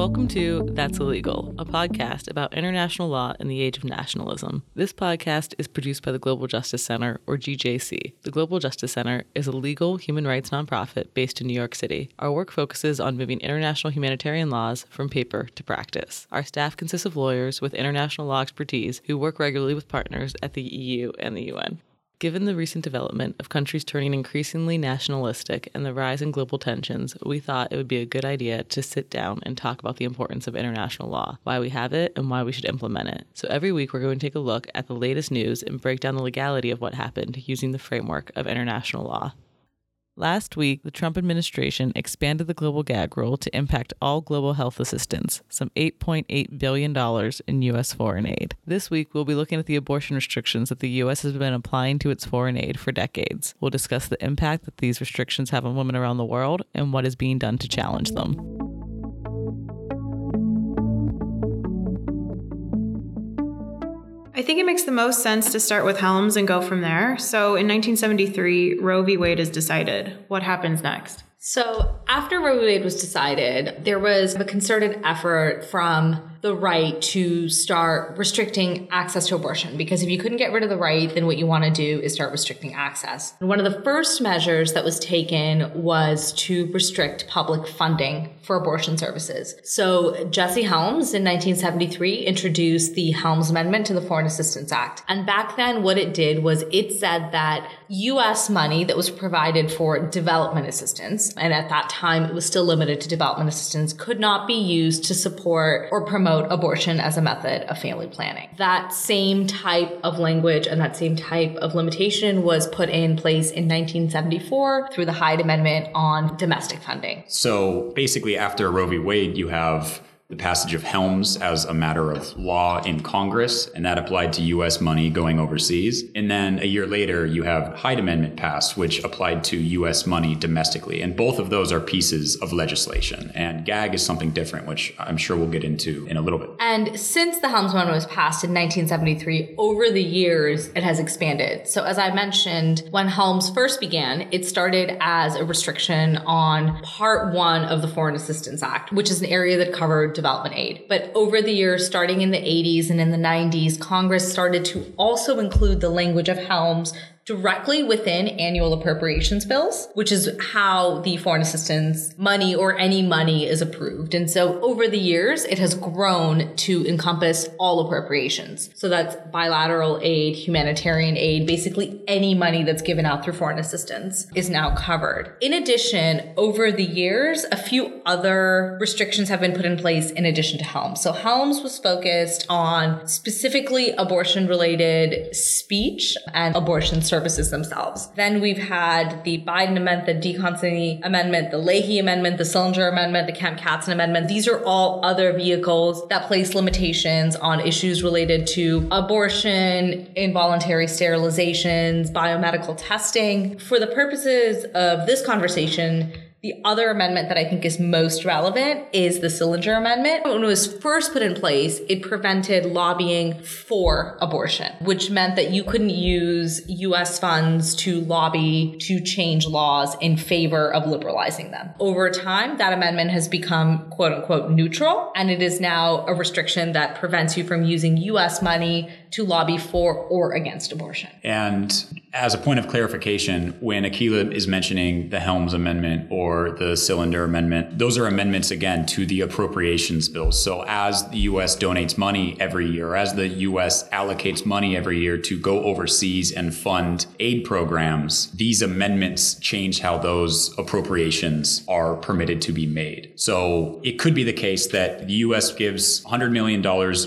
Welcome to That's Illegal, a podcast about international law in the age of nationalism. This podcast is produced by the Global Justice Center, or GJC. The Global Justice Center is a legal human rights nonprofit based in New York City. Our work focuses on moving international humanitarian laws from paper to practice. Our staff consists of lawyers with international law expertise who work regularly with partners at the EU and the UN. Given the recent development of countries turning increasingly nationalistic and the rise in global tensions, we thought it would be a good idea to sit down and talk about the importance of international law, why we have it, and why we should implement it. So every week, we're going to take a look at the latest news and break down the legality of what happened using the framework of international law. Last week, the Trump administration expanded the global gag rule to impact all global health assistance, some $8.8 billion in U.S. foreign aid. This week, we'll be looking at the abortion restrictions that the U.S. has been applying to its foreign aid for decades. We'll discuss the impact that these restrictions have on women around the world and what is being done to challenge them. I think it makes the most sense to start with Helms and go from there. So in 1973, Roe v. Wade is decided. What happens next? So after Roe v. Wade was decided, there was a concerted effort from the right to start restricting access to abortion because if you couldn't get rid of the right, then what you want to do is start restricting access. And one of the first measures that was taken was to restrict public funding for abortion services. So Jesse Helms in 1973 introduced the Helms Amendment to the Foreign Assistance Act. And back then, what it did was it said that US money that was provided for development assistance, and at that time it was still limited to development assistance, could not be used to support or promote promote abortion as a method of family planning. That same type of language and that same type of limitation was put in place in 1974 through the Hyde Amendment on domestic funding. So basically, after Roe v. Wade, you have the passage of Helms as a matter of law in Congress, and that applied to U.S. money going overseas. And then a year later, you have Hyde Amendment passed, which applied to U.S. money domestically. And both of those are pieces of legislation. And GAG is something different, which I'm sure we'll get into in a little bit. And since the Helms Amendment was passed in 1973, over the years, it has expanded. So as I mentioned, when Helms first began, it started as a restriction on Part 1 of the Foreign Assistance Act, which is an area that covered development aid. But over the years, starting in the 80s and in the 90s, Congress started to also include the language of Helms directly within annual appropriations bills, which is how the foreign assistance money or any money is approved. And so over the years, it has grown to encompass all appropriations. So that's bilateral aid, humanitarian aid, basically any money that's given out through foreign assistance is now covered. In addition, over the years, a few other restrictions have been put in place in addition to Helms. So Helms was focused on specifically abortion related speech and abortion services themselves. Then we've had the Biden amendment, the DeConcini amendment, the Leahy amendment, the Siljander amendment, the Kemp Kasten amendment. These are all other vehicles that place limitations on issues related to abortion, involuntary sterilizations, biomedical testing. For the purposes of this conversation, the other amendment that I think is most relevant is the Siljander Amendment. When it was first put in place, it prevented lobbying for abortion, which meant that you couldn't use US funds to lobby to change laws in favor of liberalizing them. Over time, that amendment has become quote unquote neutral, and it is now a restriction that prevents you from using US money to lobby for or against abortion. And as a point of clarification, when Akilah is mentioning the Helms Amendment or the Siljander Amendment, those are amendments again to the appropriations bills. So as the U.S. donates money every year, as the U.S. allocates money every year to go overseas and fund aid programs, these amendments change how those appropriations are permitted to be made. So it could be the case that the U.S. gives $100 million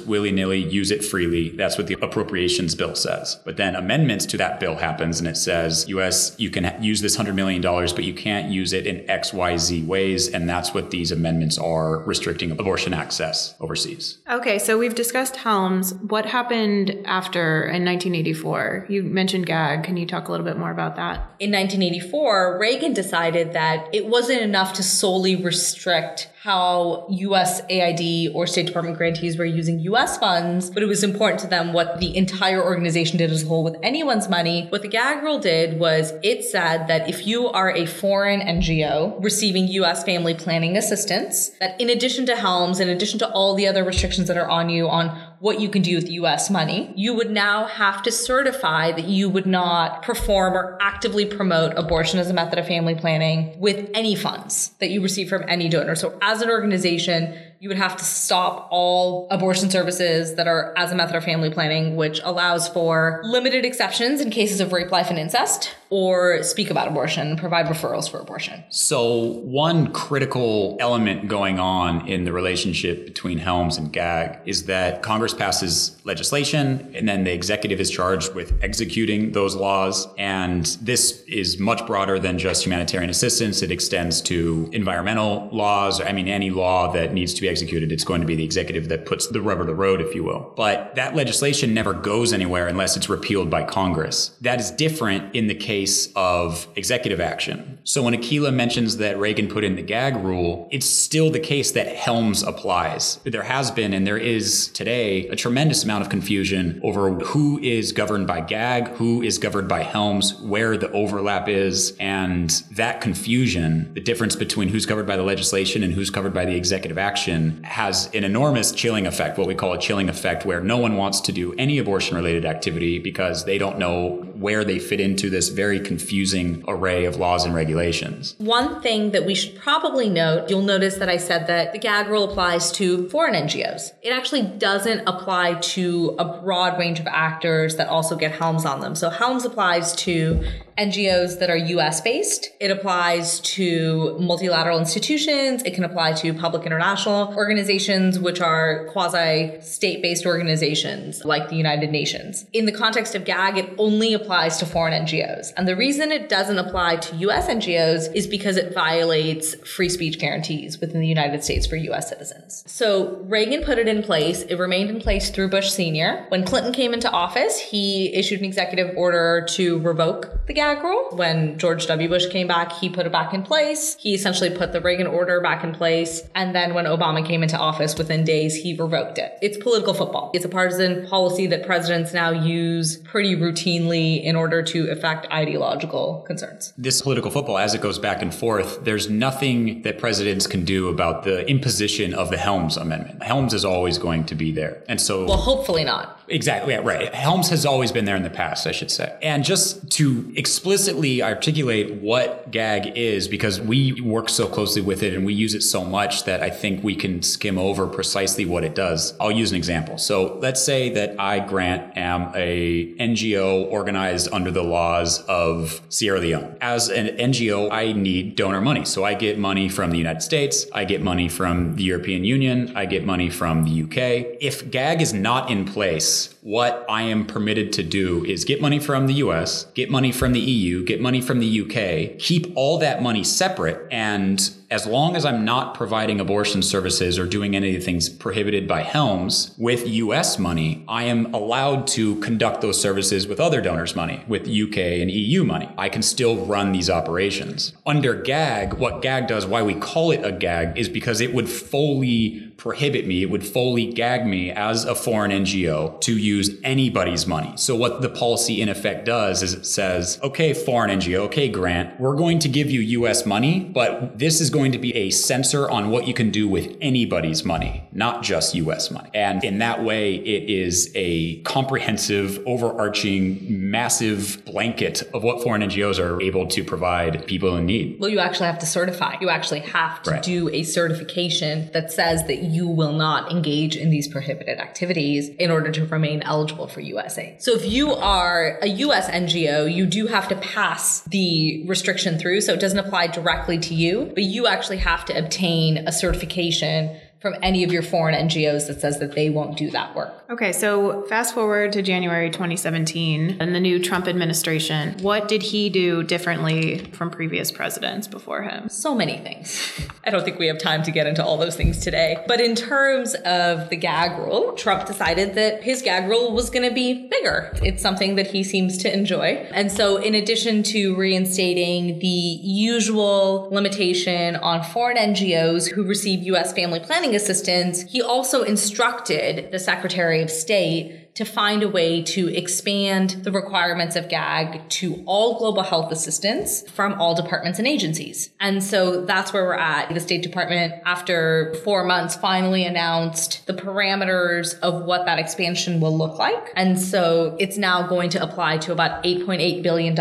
willy nilly, use it freely. That's what the appropriations bill says. But then amendments to that bill happens and it says, US, you can use this $100 million, but you can't use it in X, Y, Z ways. And that's what these amendments are restricting abortion access overseas. Okay, so we've discussed Helms. What happened after in 1984? You mentioned GAG. Can you talk a little bit more about that? In 1984, Reagan decided that it wasn't enough to solely restrict how USAID or State Department grantees were using US funds, but it was important to them what the entire organization did as a whole with anyone's money. What the gag rule did was it said that if you are a foreign NGO receiving US family planning assistance, that in addition to Helms, in addition to all the other restrictions that are on you on what you can do with US money, you would now have to certify that you would not perform or actively promote abortion as a method of family planning with any funds that you receive from any donor. So as an organization, you would have to stop all abortion services that are as a method of family planning, which allows for limited exceptions in cases of rape, life, and incest, or speak about abortion, provide referrals for abortion. So, one critical element going on in the relationship between Helms and GAG is that Congress passes legislation and then the executive is charged with executing those laws. And this is much broader than just humanitarian assistance. It extends to environmental laws. I mean, any law that needs to be executed, it's going to be the executive that puts the rubber to the road, if you will. But that legislation never goes anywhere unless it's repealed by Congress. That is different in the case of executive action. So when Akilah mentions that Reagan put in the gag rule, it's still the case that Helms applies. There has been and there is today a tremendous amount of confusion over who is governed by gag, who is governed by Helms, where the overlap is, and that confusion, the difference between who's covered by the legislation and who's covered by the executive action has an enormous chilling effect, what we call a chilling effect, where no one wants to do any abortion related activity because they don't know where they fit into this very confusing array of laws and regulations. One thing that we should probably note you'll notice that I said that the gag rule applies to foreign NGOs. It actually doesn't apply to a broad range of actors that also get Helms on them. So Helms applies to NGOs that are US based. It applies to multilateral institutions. It can apply to public international organizations, which are quasi state based organizations like the United Nations. In the context of GAG, it only applies to foreign NGOs. And the reason it doesn't apply to US NGOs is because it violates free speech guarantees within the United States for US citizens. So Reagan put it in place. It remained in place through Bush Sr. When Clinton came into office, he issued an executive order to revoke the gag rule. When George W. Bush came back, he put it back in place. He essentially put the Reagan order back in place. And then when Obama came into office, within days, he revoked it. It's political football. It's a partisan policy that presidents now use pretty routinely in order to affect ideological concerns. This political football, as it goes back and forth, there's nothing that presidents can do about the imposition of the Helms Amendment. Helms is always going to be there. And so. Well, hopefully not. Exactly, yeah, right. Helms has always been there in the past, I should say. And just to explicitly articulate what GAG is, because we work so closely with it and we use it so much that I think we can skim over precisely what it does. I'll use an example. So let's say that I, Grant, am a NGO organized under the laws of Sierra Leone. As an NGO, I need donor money. So I get money from the United States, I get money from the European Union, I get money from the UK. If GAG is not in place, what I am permitted to do is get money from the US, get money from the EU, get money from the UK, keep all that money separate and as long as I'm not providing abortion services or doing any of the things prohibited by Helms with US money, I am allowed to conduct those services with other donors' money, with UK and EU money. I can still run these operations. Under GAG, what GAG does, why we call it a GAG, is because it would fully prohibit me, it would fully gag me as a foreign NGO to use anybody's money. So what the policy in effect does is it says, okay, foreign NGO, okay, Grant, we're going to give you US money, but this is going to be a censor on what you can do with anybody's money, not just US money. And in that way, it is a comprehensive, overarching, massive blanket of what foreign NGOs are able to provide people in need. Well, you actually have to certify. You actually have to right. do a certification that says that you will not engage in these prohibited activities in order to remain eligible for USA. So if you are a US NGO, you do have to pass the restriction through. So it doesn't apply directly to you, but you actually have to obtain a certification from any of your foreign NGOs that says that they won't do that work. Okay, so fast forward to January 2017 and the new Trump administration. What did he do differently from previous presidents before him? So many things. I don't think we have time to get into all those things today. But in terms of the gag rule, Trump decided that his gag rule was going to be bigger. It's something that he seems to enjoy. And so, in addition to reinstating the usual limitation on foreign NGOs who receive U.S. family planning assistance, he also instructed the Secretary of State to find a way to expand the requirements of GAG to all global health assistance from all departments and agencies. And so that's where we're at. The State Department, after four months, finally announced the parameters of what that expansion will look like. And so it's now going to apply to about $8.8 billion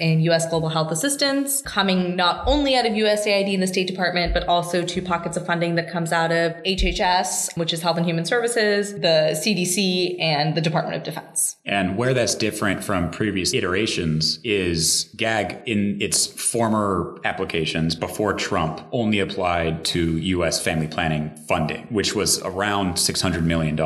in US global health assistance, coming not only out of USAID and the State Department, but also to pockets of funding that comes out of HHS, which is Health and Human Services, the CDC, and and the Department of Defense. And where that's different from previous iterations is GAG in its former applications before Trump only applied to US family planning funding, which was around $600 million.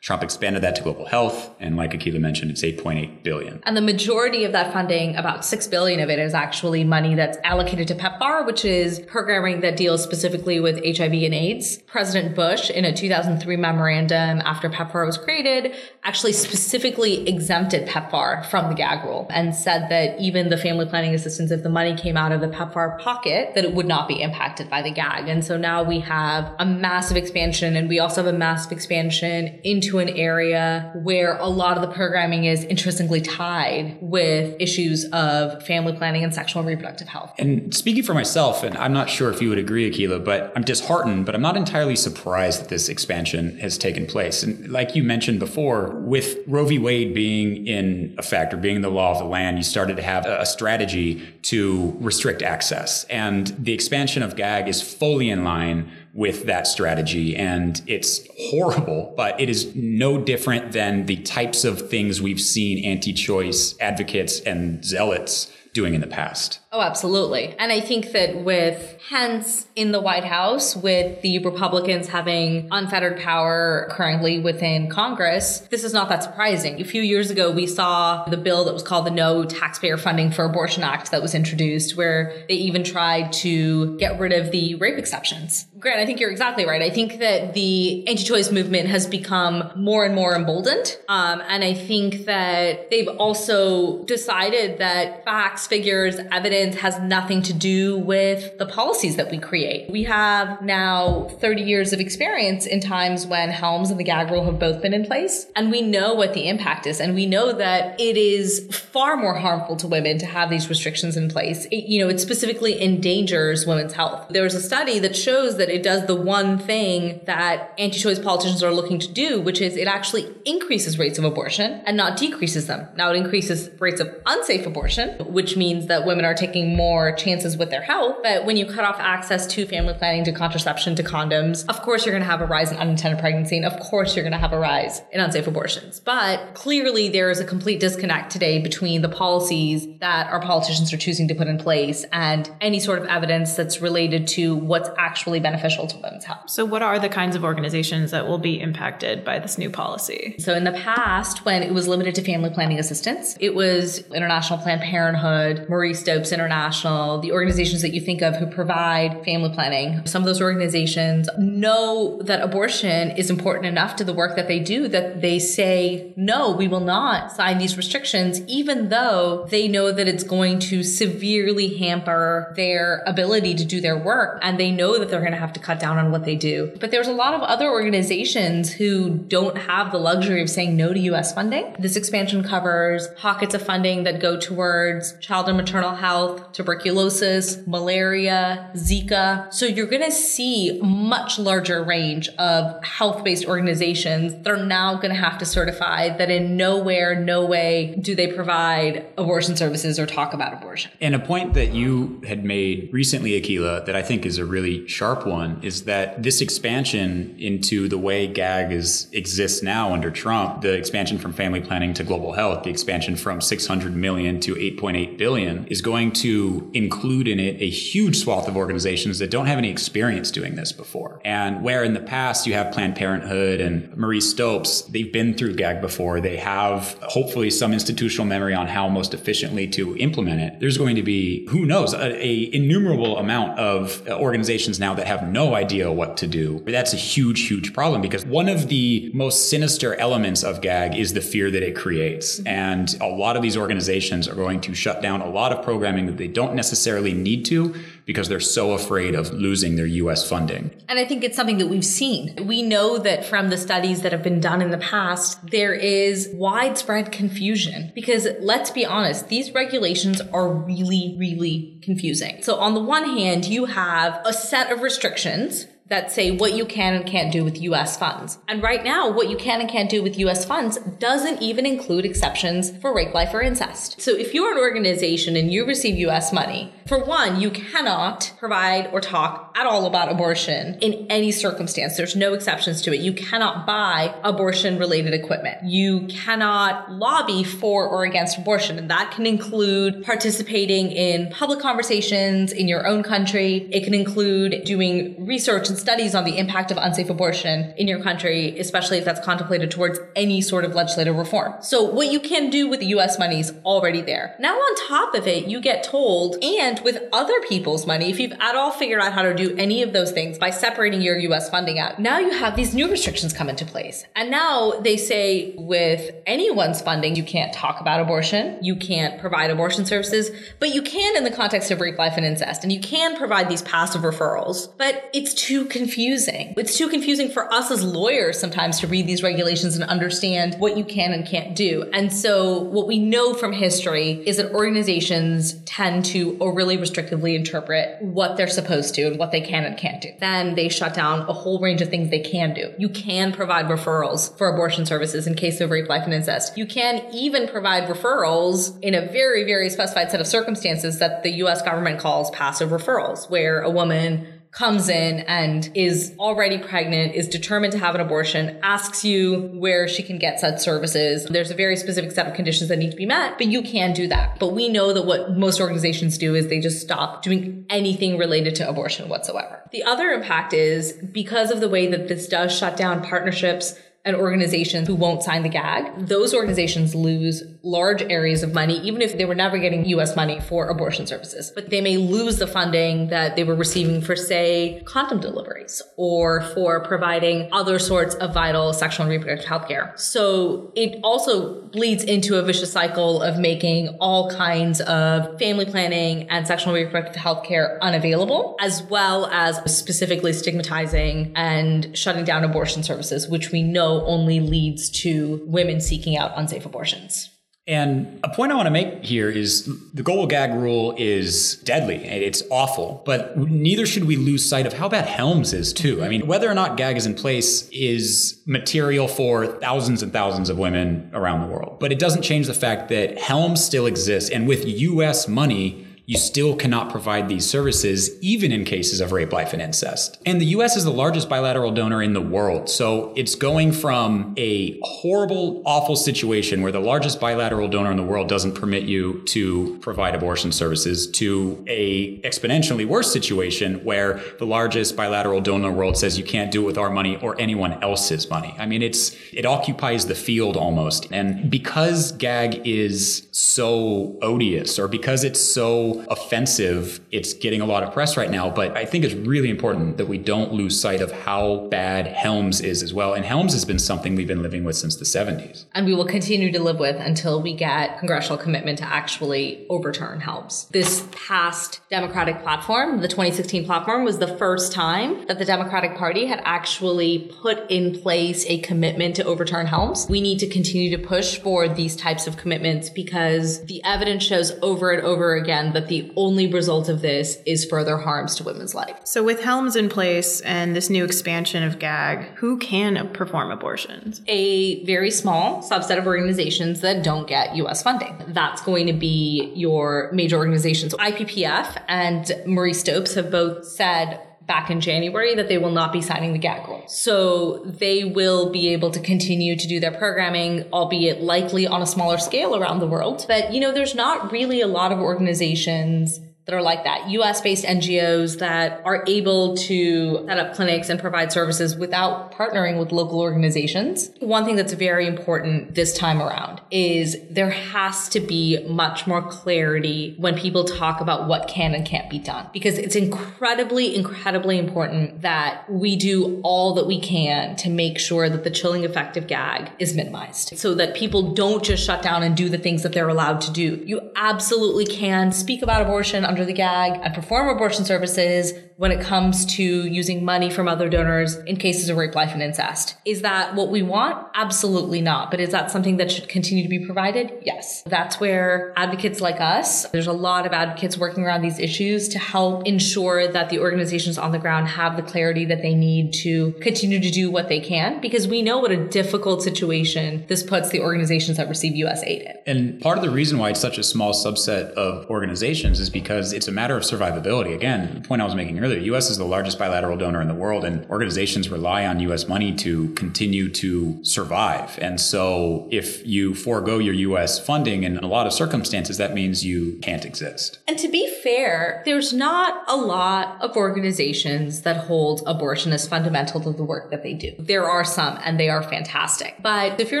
Trump expanded that to global health, and like Akilah mentioned, it's 8.8 billion. And the majority of that funding, about 6 billion of it, is actually money that's allocated to PEPFAR, which is programming that deals specifically with HIV and AIDS. President Bush, in a 2003 memorandum after PEPFAR was created, actually specifically exempted PEPFAR from the gag rule and said that even the family planning assistance, if the money came out of the PEPFAR pocket, that it would not be impacted by the gag. And so now we have a massive expansion, and we also have a massive expansion into an area where a lot of the programming is intrinsically tied with issues of family planning and sexual and reproductive health. And speaking for myself, and I'm not sure if you would agree, Akilah, but I'm disheartened, but I'm not entirely surprised that this expansion has taken place. And like you mentioned before, with Roe v. Wade being in effect or being the law of the land, you started to have a strategy to restrict access. And the expansion of GAG is fully in line with that strategy. And it's horrible, but it is no different than the types of things we've seen anti choice advocates and zealots doing in the past. Oh, absolutely. And I think that with Pence in the White House, with the Republicans having unfettered power currently within Congress, this is not that surprising. A few years ago, we saw the bill that was called the No Taxpayer Funding for Abortion Act that was introduced, where they even tried to get rid of the rape exceptions. Grant, I think you're exactly right. I think that the anti-choice movement has become more and more emboldened. Um, and I think that they've also decided that facts, figures, evidence, has nothing to do with the policies that we create. We have now 30 years of experience in times when Helms and the gag rule have both been in place. And we know what the impact is. And we know that it is far more harmful to women to have these restrictions in place. It, you know, it specifically endangers women's health. There was a study that shows that it does the one thing that anti-choice politicians are looking to do, which is it actually increases rates of abortion and not decreases them. Now it increases rates of unsafe abortion, which means that women are taking taking more chances with their health. But when you cut off access to family planning, to contraception, to condoms, of course you're going to have a rise in unintended pregnancy. And of course you're going to have a rise in unsafe abortions. But clearly there is a complete disconnect today between the policies that our politicians are choosing to put in place and any sort of evidence that's related to what's actually beneficial to women's health. So what are the kinds of organizations that will be impacted by this new policy? So in the past, when it was limited to family planning assistance, it was International Planned Parenthood, Marie Stopes International, the organizations that you think of who provide family planning, some of those organizations know that abortion is important enough to the work that they do that they say, no, we will not sign these restrictions, even though they know that it's going to severely hamper their ability to do their work. And they know that they're going to have to cut down on what they do. But there's a lot of other organizations who don't have the luxury of saying no to US funding. This expansion covers pockets of funding that go towards child and maternal health health, tuberculosis, malaria, Zika. So you're going to see much larger range of health-based organizations that are now going to have to certify that in nowhere, no way do they provide abortion services or talk about abortion. And a point that you had made recently, Akilah, that I think is a really sharp one is that this expansion into the way GAG is exists now under Trump, the expansion from family planning to global health, the expansion from 600 million to 8.8 billion is going to include in it a huge swath of organizations that don't have any experience doing this before. And where in the past you have Planned Parenthood and Marie Stopes, they've been through GAG before. They have hopefully some institutional memory on how most efficiently to implement it. There's going to be, who knows, a, a innumerable amount of organizations now that have no idea what to do. That's a huge, huge problem because one of the most sinister elements of GAG is the fear that it creates. And a lot of these organizations are going to shut down a lot of programming that they don't necessarily need to because they're so afraid of losing their US funding. And I think it's something that we've seen. We know that from the studies that have been done in the past, there is widespread confusion because let's be honest, these regulations are really, really confusing. So on the one hand, you have a set of restrictions that say what you can and can't do with US funds. And right now, what you can and can't do with US funds doesn't even include exceptions for rape, life, or incest. So if you're an organization and you receive US money, for one, you cannot provide or talk at all about abortion in any circumstance. There's no exceptions to it. You cannot buy abortion related equipment. You cannot lobby for or against abortion. And that can include participating in public conversations in your own country. It can include doing research and studies on the impact of unsafe abortion in your country, especially if that's contemplated towards any sort of legislative reform. So what you can do with the US money is already there. Now on top of it, you get told, and with other people's money, if you've at all figured out how to do any of those things by separating your US funding out, now you have these new restrictions come into place. And now they say with anyone's funding, you can't talk about abortion, you can't provide abortion services, but you can in the context of rape, life, and incest, and you can provide these passive referrals, but it's too confusing. It's too confusing for us as lawyers sometimes to read these regulations and understand what you can and can't do. And so what we know from history is that organizations tend to overly restrictively interpret what they're supposed to and what they can and can't do. Then they shut down a whole range of things they can do. You can provide referrals for abortion services in case of rape, life, and incest. You can even provide referrals in a very, very specified set of circumstances that the US government calls passive referrals, where a woman comes in and is already pregnant, is determined to have an abortion, asks you where she can get such services. There's a very specific set of conditions that need to be met, but you can do that. But we know that what most organizations do is they just stop doing anything related to abortion whatsoever. The other impact is because of the way that this does shut down partnerships and organizations who won't sign the gag, those organizations lose large areas of money, even if they were never getting US money for abortion services. But they may lose the funding that they were receiving for, say, condom deliveries or for providing other sorts of vital sexual and reproductive health care. So it also bleeds into a vicious cycle of making all kinds of family planning and sexual and reproductive health care unavailable, as well as specifically stigmatizing and shutting down abortion services, which we know only leads to women seeking out unsafe abortions. And a point I want to make here is the global gag rule is deadly. It's awful, but neither should we lose sight of how bad Helms is too. I mean, whether or not gag is in place is material for thousands and thousands of women around the world. But it doesn't change the fact that Helms still exists. And with US money, you still cannot provide these services, even in cases of rape, life, and incest. And the US is the largest bilateral donor in the world. So it's going from a horrible, awful situation where the largest bilateral donor in the world doesn't permit you to provide abortion services to a exponentially worse situation where the largest bilateral donor in the world says you can't do it with our money or anyone else's money. I mean, it's, it occupies the field almost. And because gag is so odious or because it's so offensive. It's getting a lot of press right now, but I think it's really important that we don't lose sight of how bad Helms is as well. And Helms has been something we've been living with since the 70s. And we will continue to live with until we get congressional commitment to actually overturn Helms. This past Democratic platform, the 2016 platform, was the first time that the Democratic Party had actually put in place a commitment to overturn Helms. We need to continue to push for these types of commitments because the evidence shows over and over again that the only result of this is further harms to women's life. So, with Helms in place and this new expansion of GAG, who can perform abortions? A very small subset of organizations that don't get US funding. That's going to be your major organizations. IPPF and Marie Stopes have both said back in January that they will not be signing the gag rule. So they will be able to continue to do their programming, albeit likely on a smaller scale around the world. But, you know, there's not really a lot of organizations that are like that. US based NGOs that are able to set up clinics and provide services without partnering with local organizations. One thing that's very important this time around is there has to be much more clarity when people talk about what can and can't be done because it's incredibly, incredibly important that we do all that we can to make sure that the chilling effect of gag is minimized so that people don't just shut down and do the things that they're allowed to do. You absolutely can speak about abortion under the gag and perform abortion services when it comes to using money from other donors in cases of rape, life, and incest. Is that what we want? Absolutely not. But is that something that should continue to be provided? Yes. That's where advocates like us, there's a lot of advocates working around these issues to help ensure that the organizations on the ground have the clarity that they need to continue to do what they can because we know what a difficult situation this puts the organizations that receive US aid in. And part of the reason why it's such a small subset of organizations is because it's a matter of survivability. Again, the point I was making earlier, the US is the largest bilateral donor in the world, and organizations rely on US money to continue to survive. And so if you forego your US funding in a lot of circumstances, that means you can't exist. And to be fair, there's not a lot of organizations that hold abortion as fundamental to the work that they do. There are some, and they are fantastic. But if you're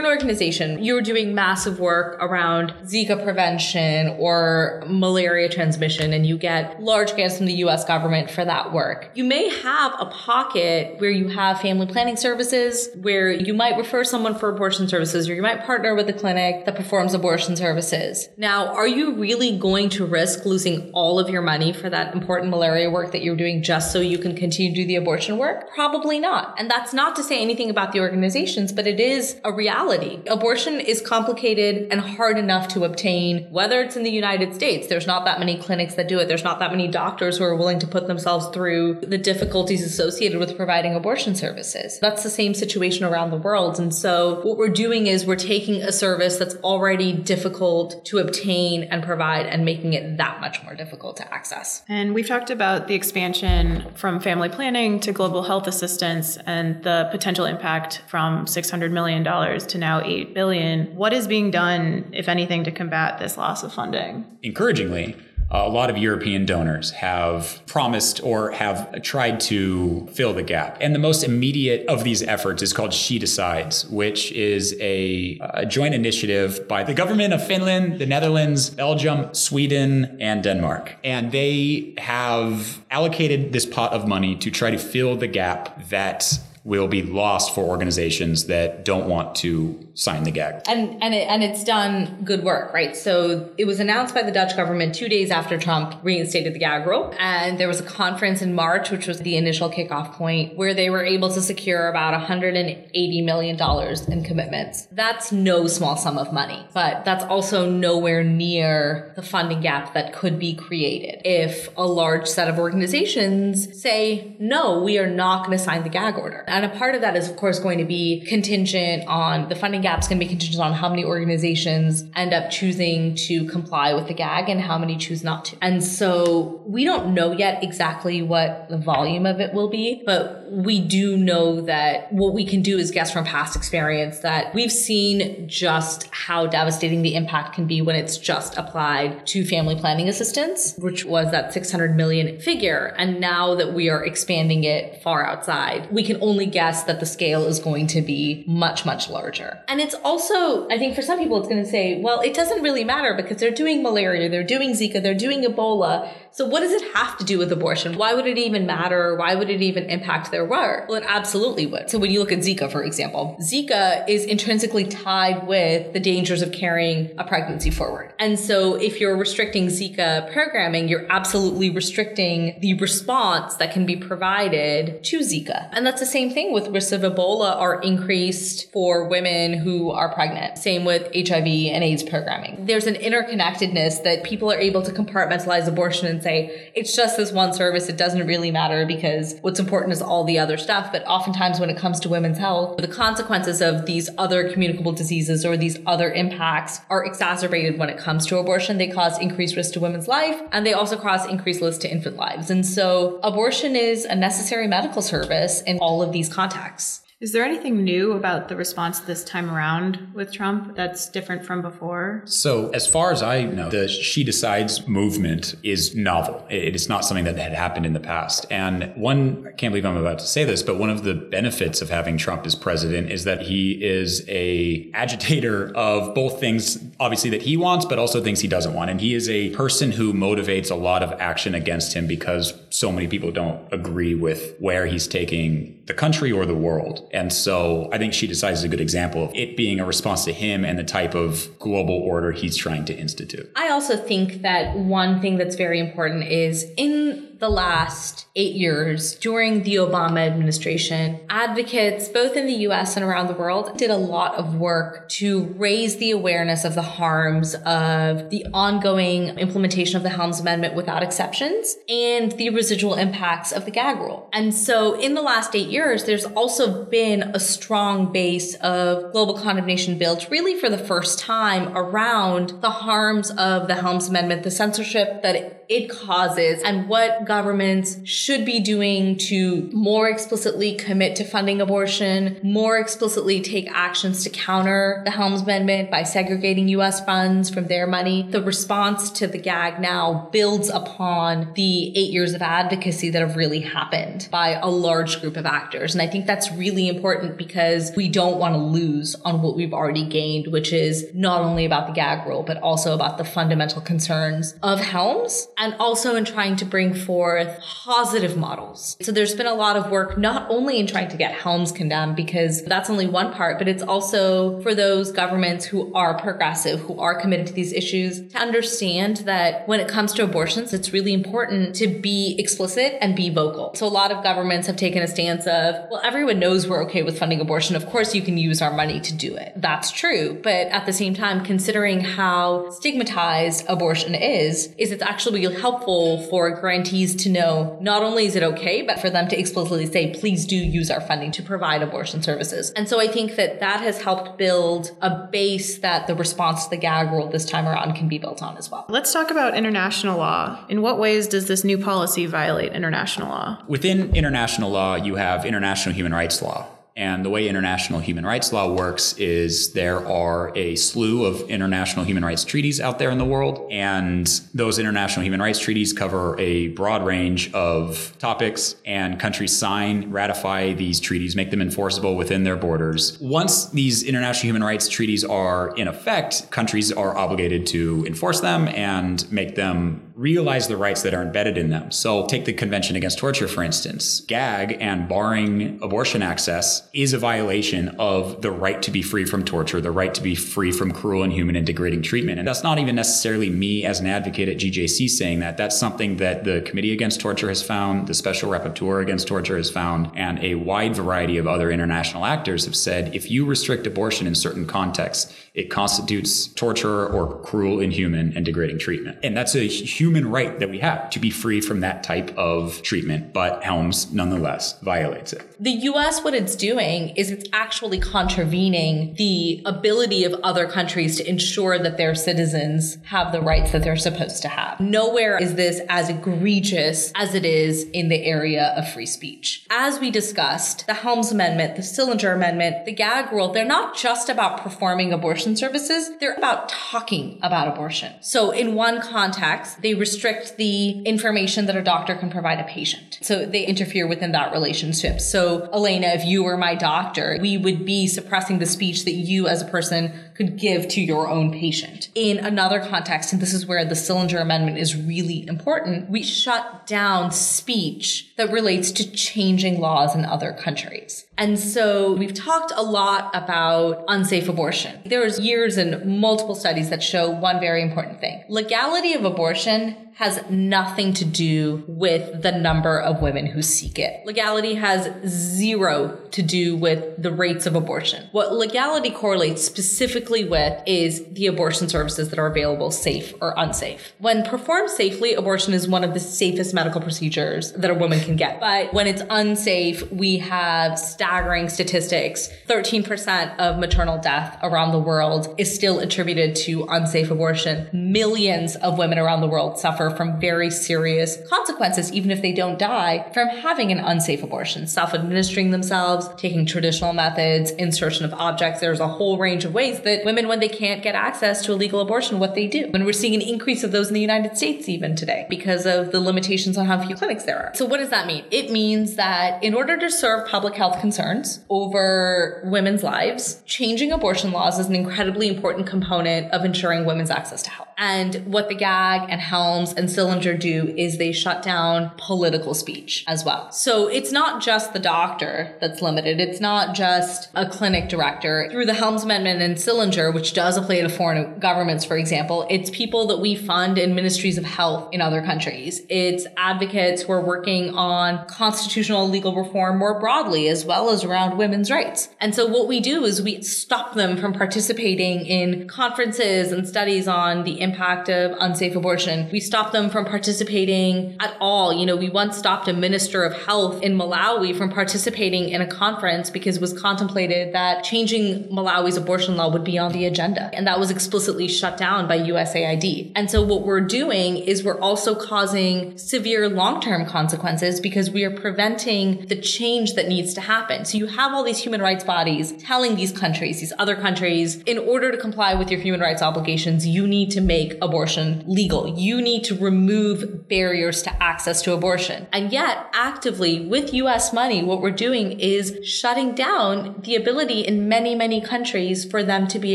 an organization, you're doing massive work around Zika prevention or malaria transmission, and you get large grants from the US government for that work. You may have a pocket where you have family planning services, where you might refer someone for abortion services, or you might partner with a clinic that performs abortion services. Now, are you really going to risk losing all of your money for that important malaria work that you're doing just so you can continue to do the abortion work? Probably not. And that's not to say anything about the organizations, but it is a reality. Abortion is complicated and hard enough to obtain, whether it's in the United States. There's not that many clinics that do it. There's not that many doctors who are willing to put themselves through the difficulties associated with providing abortion services. That's the same situation around the world. And so what we're doing is we're taking a service that's already difficult to obtain and provide and making it that much more difficult to access. And we've talked about the expansion from family planning to global health assistance and the potential impact from $600 million to now 8 billion. What is being done, if anything, to combat this loss of funding? Encouragingly, a lot of European donors have promised or have tried to fill the gap. And the most immediate of these efforts is called She Decides, which is a, a, joint initiative by the government of Finland, the Netherlands, Belgium, Sweden, and Denmark. And they have allocated this pot of money to try to fill the gap that will be lost for organizations that don't want to sign the gag. And and it, and it's done good work, right? So it was announced by the Dutch government 2 days after Trump reinstated the gag rule, and there was a conference in March which was the initial kickoff point where they were able to secure about 180 million dollars in commitments. That's no small sum of money, but that's also nowhere near the funding gap that could be created if a large set of organizations say, "No, we are not going to sign the gag order." And a part of that is, of course, going to be contingent on the funding gap's going to be contingent on how many organizations end up choosing to comply with the gag and how many choose not to. And so we don't know yet exactly what the volume of it will be, but we do know that what we can do is guess from past experience that we've seen just how devastating the impact can be when it's just applied to family planning assistance, which was that 600 million figure. And now that we are expanding it far outside, we can only guess that the scale is going to be much, much larger. And it's also, I think for some people, it's going to say, well, it doesn't really matter because they're doing malaria, they're doing Zika, they're doing Ebola. So what does it have to do with abortion? Why would it even matter? Why would it even impact their work? Well, it absolutely would. So when you look at Zika, for example, Zika is intrinsically tied with the dangers of carrying a pregnancy forward. And so if you're restricting Zika programming, you're absolutely restricting the response that can be provided to Zika. And that's the same thing with risks of Ebola are increased for women who are pregnant. Same with HIV and AIDS programming. There's an interconnectedness that people are able to compartmentalize abortion and and say, it's just this one service. It doesn't really matter because what's important is all the other stuff. But oftentimes when it comes to women's health, the consequences of these other communicable diseases or these other impacts are exacerbated when it comes to abortion. They cause increased risk to women's life and they also cause increased risk to infant lives. And so abortion is a necessary medical service in all of these contexts. Is there anything new about the response this time around with Trump that's different from before? So, as far as I know, the She Decides movement is novel. It is not something that had happened in the past. And one, I can't believe I'm about to say this, but one of the benefits of having Trump as president is that he is a agitator of both things, obviously that he wants, but also things he doesn't want. And he is a person who motivates a lot of action against him because so many people don't agree with where he's taking the country or the world. And so I think She Decides is a good example of it being a response to him and the type of global order he's trying to institute. I also think that one thing that's very important is in the last eight years during the Obama administration, advocates both in the US and around the world did a lot of work to raise the awareness of the harms of the ongoing implementation of the Helms Amendment without exceptions and the residual impacts of the gag rule. And so in the last eight years, there's also been a strong base of global condemnation built really for the first time around the harms of the Helms Amendment, the censorship that it causes and what governments should be doing to more explicitly commit to funding abortion, more explicitly take actions to counter the Helms Amendment by segregating US funds from their money. The response to the gag now builds upon the eight years of advocacy that have really happened by a large group of actors. And I think that's really important because we don't want to lose on what we've already gained, which is not only about the gag rule, but also about the fundamental concerns of Helms and also in trying to bring forth positive models. So there's been a lot of work not only in trying to get Helms condemned, because that's only one part, but it's also for those governments who are progressive, who are committed to these issues, to understand that when it comes to abortions, it's really important to be explicit and be vocal. So a lot of governments have taken a stance of, well, everyone knows we're okay with funding abortion. Of course, you can use our money to do it. That's true. But at the same time, considering how stigmatized abortion is, is it's actually helpful for grantees to know not only is it okay, but for them to explicitly say, please do use our funding to provide abortion services. And so I think that that has helped build a base that the response to the gag rule this time around can be built on as well. Let's talk about international law. In what ways does this new policy violate international law? Within international law, you have international human rights law. And the way international human rights law works is there are a slew of international human rights treaties out there in the world. And those international human rights treaties cover a broad range of topics, and countries sign, ratify these treaties, make them enforceable within their borders. Once these international human rights treaties are in effect, countries are obligated to enforce them and make them realize the rights that are embedded in them. So, take the Convention Against Torture, for instance. GAG and barring abortion access is a violation of the right to be free from torture, the right to be free from cruel, and inhuman, and degrading treatment. And that's not even necessarily me as an advocate at GJC saying that. That's something that the Committee Against Torture has found, the Special Rapporteur Against Torture has found, and a wide variety of other international actors have said if you restrict abortion in certain contexts, it constitutes torture or cruel, inhuman, and degrading treatment. And that's a human right that we have to be free from that type of treatment. But Helms, nonetheless, violates it. The US, what it's doing is it's actually contravening the ability of other countries to ensure that their citizens have the rights that they're supposed to have. Nowhere is this as egregious as it is in the area of free speech. As we discussed, the Helms Amendment, the Siljander Amendment, the gag rule, they're not just about performing abortion abortion services, they're about talking about abortion. So in one context, they restrict the information that a doctor can provide a patient. So they interfere within that relationship. So Elena, if you were my doctor, we would be suppressing the speech that you as a person could give to your own patient. In another context, and this is where the Siljander Amendment is really important, we shut down speech that relates to changing laws in other countries. And so we've talked a lot about unsafe abortion. There's years and multiple studies that show one very important thing. Legality of abortion has nothing to do with the number of women who seek it. Legality has zero to do with the rates of abortion. What legality correlates specifically with is the abortion services that are available, safe or unsafe. When performed safely, abortion is one of the safest medical procedures that a woman can get. But when it's unsafe, we have staggering statistics. 13% of maternal death around the world is still attributed to unsafe abortion. Millions of women around the world suffer from very serious consequences, even if they don't die, from having an unsafe abortion, self administering themselves, taking traditional methods, insertion of objects. There's a whole range of ways that women, when they can't get access to a legal abortion, what they do. And we're seeing an increase of those in the United States even today because of the limitations on how few clinics there are. So what does that mean? It means that in order to serve public health concerns over women's lives, changing abortion laws is an incredibly important component of ensuring women's access to health. And what the gag and Helms and Siljander do is they shut down political speech as well. So it's not just the doctor that's limited. It's not just a clinic director. Through the Helms Amendment and Siljander, which does apply to foreign governments, for example, it's people that we fund in ministries of health in other countries. It's advocates who are working on constitutional legal reform more broadly, as well as around women's rights. And so what we do is we stop them from participating in conferences and studies on the impact of unsafe abortion. We stop them from participating at all. You know, we once stopped a minister of health in Malawi from participating in a conference because it was contemplated that changing Malawi's abortion law would be on the agenda. And that was explicitly shut down by USAID. And so what we're doing is we're also causing severe long-term consequences because we are preventing the change that needs to happen. So you have all these human rights bodies telling these countries, these other countries, in order to comply with your human rights obligations, you need to make abortion legal. You need to remove barriers to access to abortion. And yet, actively with US money, what we're doing is shutting down the ability in many, many countries for them to be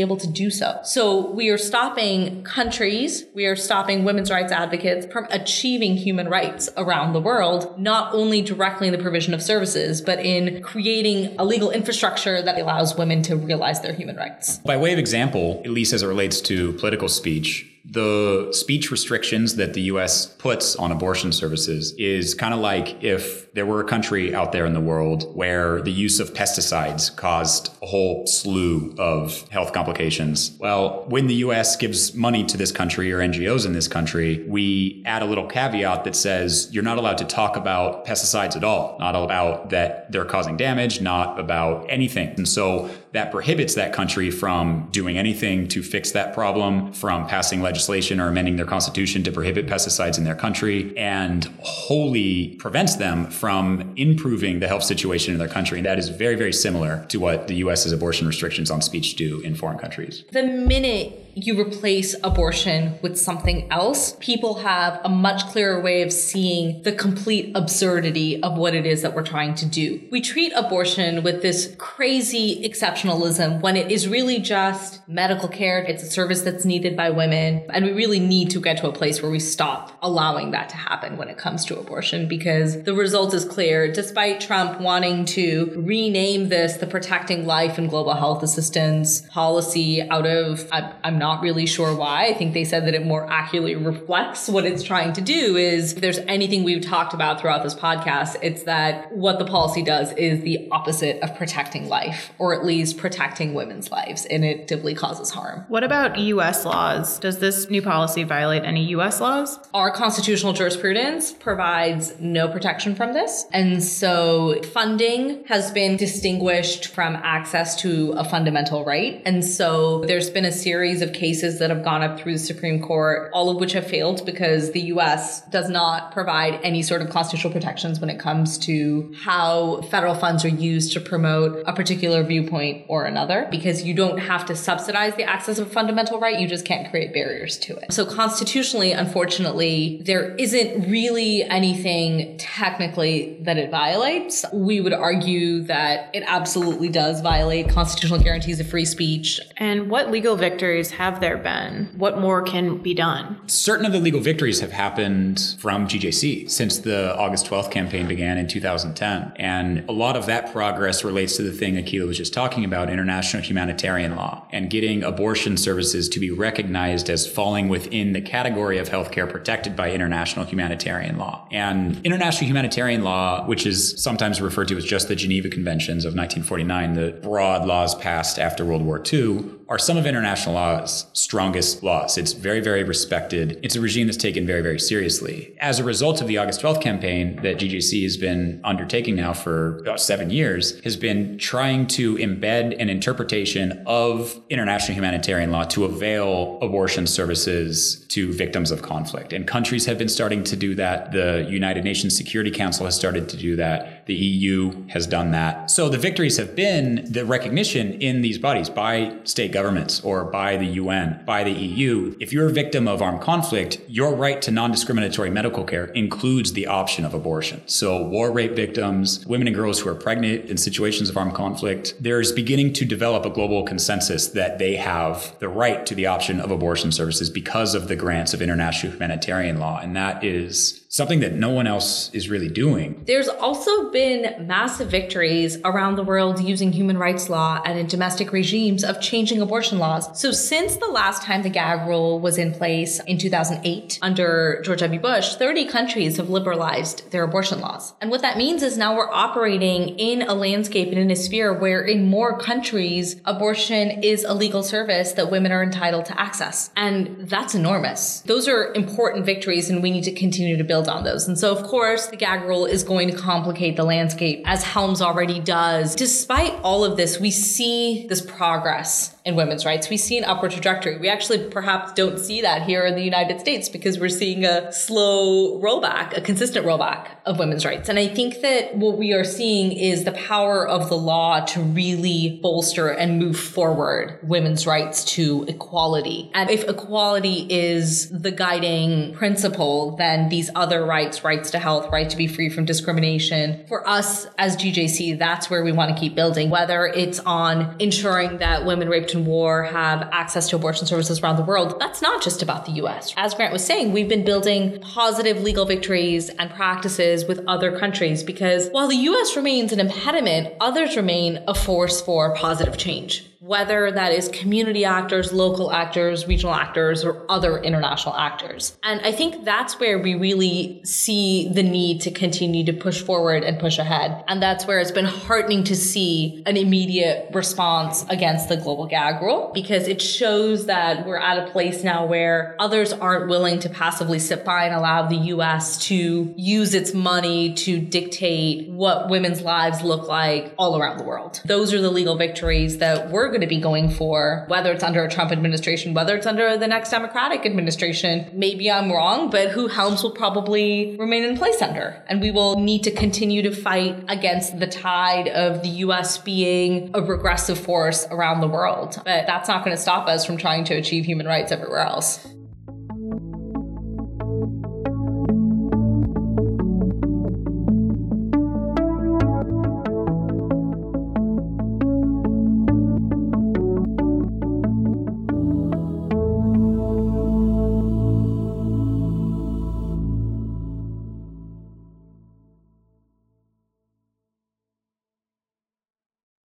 able to do so. So we are stopping countries, we are stopping women's rights advocates from achieving human rights around the world, not only directly in the provision of services, but in creating a legal infrastructure that allows women to realize their human rights. By way of example, at least as it relates to political speech, the speech restrictions that the US puts on abortion services is kind of like if there were a country out there in the world where the use of pesticides caused a whole slew of health complications. Well, when the US gives money to this country or NGOs in this country, we add a little caveat that says you're not allowed to talk about pesticides at all, not about that they're causing damage, not about anything. And so that prohibits that country from doing anything to fix that problem, from passing legislation or amending their constitution to prohibit pesticides in their country, and wholly prevents them from improving the health situation in their country. And that is very, very similar to what the US's abortion restrictions on speech do in foreign countries. The minute you replace abortion with something else, people have a much clearer way of seeing the complete absurdity of what it is that we're trying to do. We treat abortion with this crazy exceptionalism when it is really just medical care. It's a service that's needed by women. And we really need to get to a place where we stop allowing that to happen when it comes to abortion because the result is clear. Despite Trump wanting to rename this the Protecting Life and Global Health Assistance policy out of, I'm not not really sure why. I think they said that it more accurately reflects what it's trying to do is if there's anything we've talked about throughout this podcast, it's that what the policy does is the opposite of protecting life, or at least protecting women's lives, and it actively causes harm. What about US laws? Does this new policy violate any US laws? Our constitutional jurisprudence provides no protection from this. And so funding has been distinguished from access to a fundamental right. And so there's been a series of cases that have gone up through the Supreme Court, all of which have failed because the US does not provide any sort of constitutional protections when it comes to how federal funds are used to promote a particular viewpoint or another, because you don't have to subsidize the access of a fundamental right, you just can't create barriers to it. So constitutionally, unfortunately, there isn't really anything technically that it violates. We would argue that it absolutely does violate constitutional guarantees of free speech. And what legal victories have have there been? What more can be done? Certain of the legal victories have happened from GJC since the August 12th campaign began in 2010. And a lot of that progress relates to the thing Akila was just talking about international humanitarian law and getting abortion services to be recognized as falling within the category of healthcare protected by international humanitarian law. And international humanitarian law, which is sometimes referred to as just the Geneva Conventions of 1949, the broad laws passed after World War II, are some of international law's strongest laws. It's very, very respected. It's a regime that's taken very, very seriously. As a result of the August 12th campaign that GJC has been undertaking now for about seven years, has been trying to embed an interpretation of international humanitarian law to avail abortion services to victims of conflict. And countries have been starting to do that. The United Nations Security Council has started to do that. The EU has done that. So the victories have been the recognition in these bodies by state governments or by the UN, by the EU. If you're a victim of armed conflict, your right to non discriminatory medical care includes the option of abortion. So, war rape victims, women and girls who are pregnant in situations of armed conflict, there's beginning to develop a global consensus that they have the right to the option of abortion services because of the grants of international humanitarian law. And that is something that no one else is really doing. There's also been massive victories around the world using human rights law and in domestic regimes of changing abortion laws. So since the last time the gag rule was in place in 2008 under George W. Bush, 30 countries have liberalized their abortion laws. And what that means is now we're operating in a landscape and in a sphere where in more countries, abortion is a legal service that women are entitled to access. And that's enormous. Those are important victories and we need to continue to build on those. And so, of course, the gag rule is going to complicate the landscape as Helms already does. Despite all of this, we see this progress in women's rights. We see an upward trajectory. We actually perhaps don't see that here in the United States because we're seeing a slow rollback, a consistent rollback of women's rights. And I think that what we are seeing is the power of the law to really bolster and move forward women's rights to equality. And if equality is the guiding principle, then these other rights, rights to health, right to be free from discrimination, for us as GJC, that's where we want to keep building, whether it's on ensuring that women raped war have access to abortion services around the world, that's not just about the US. As Grant was saying, we've been building positive legal victories and practices with other countries because while the US remains an impediment, others remain a force for positive change whether that is community actors, local actors, regional actors, or other international actors. And I think that's where we really see the need to continue to push forward and push ahead. And that's where it's been heartening to see an immediate response against the global gag rule because it shows that we're at a place now where others aren't willing to passively sit by and allow the US to use its money to dictate what women's lives look like all around the world. Those are the legal victories that we're going to be going for, whether it's under a Trump administration, whether it's under the next Democratic administration. Maybe I'm wrong, but who Helms will probably remain in place under. And we will need to continue to fight against the tide of the US being a regressive force around the world. But that's not going to stop us from trying to achieve human rights everywhere else.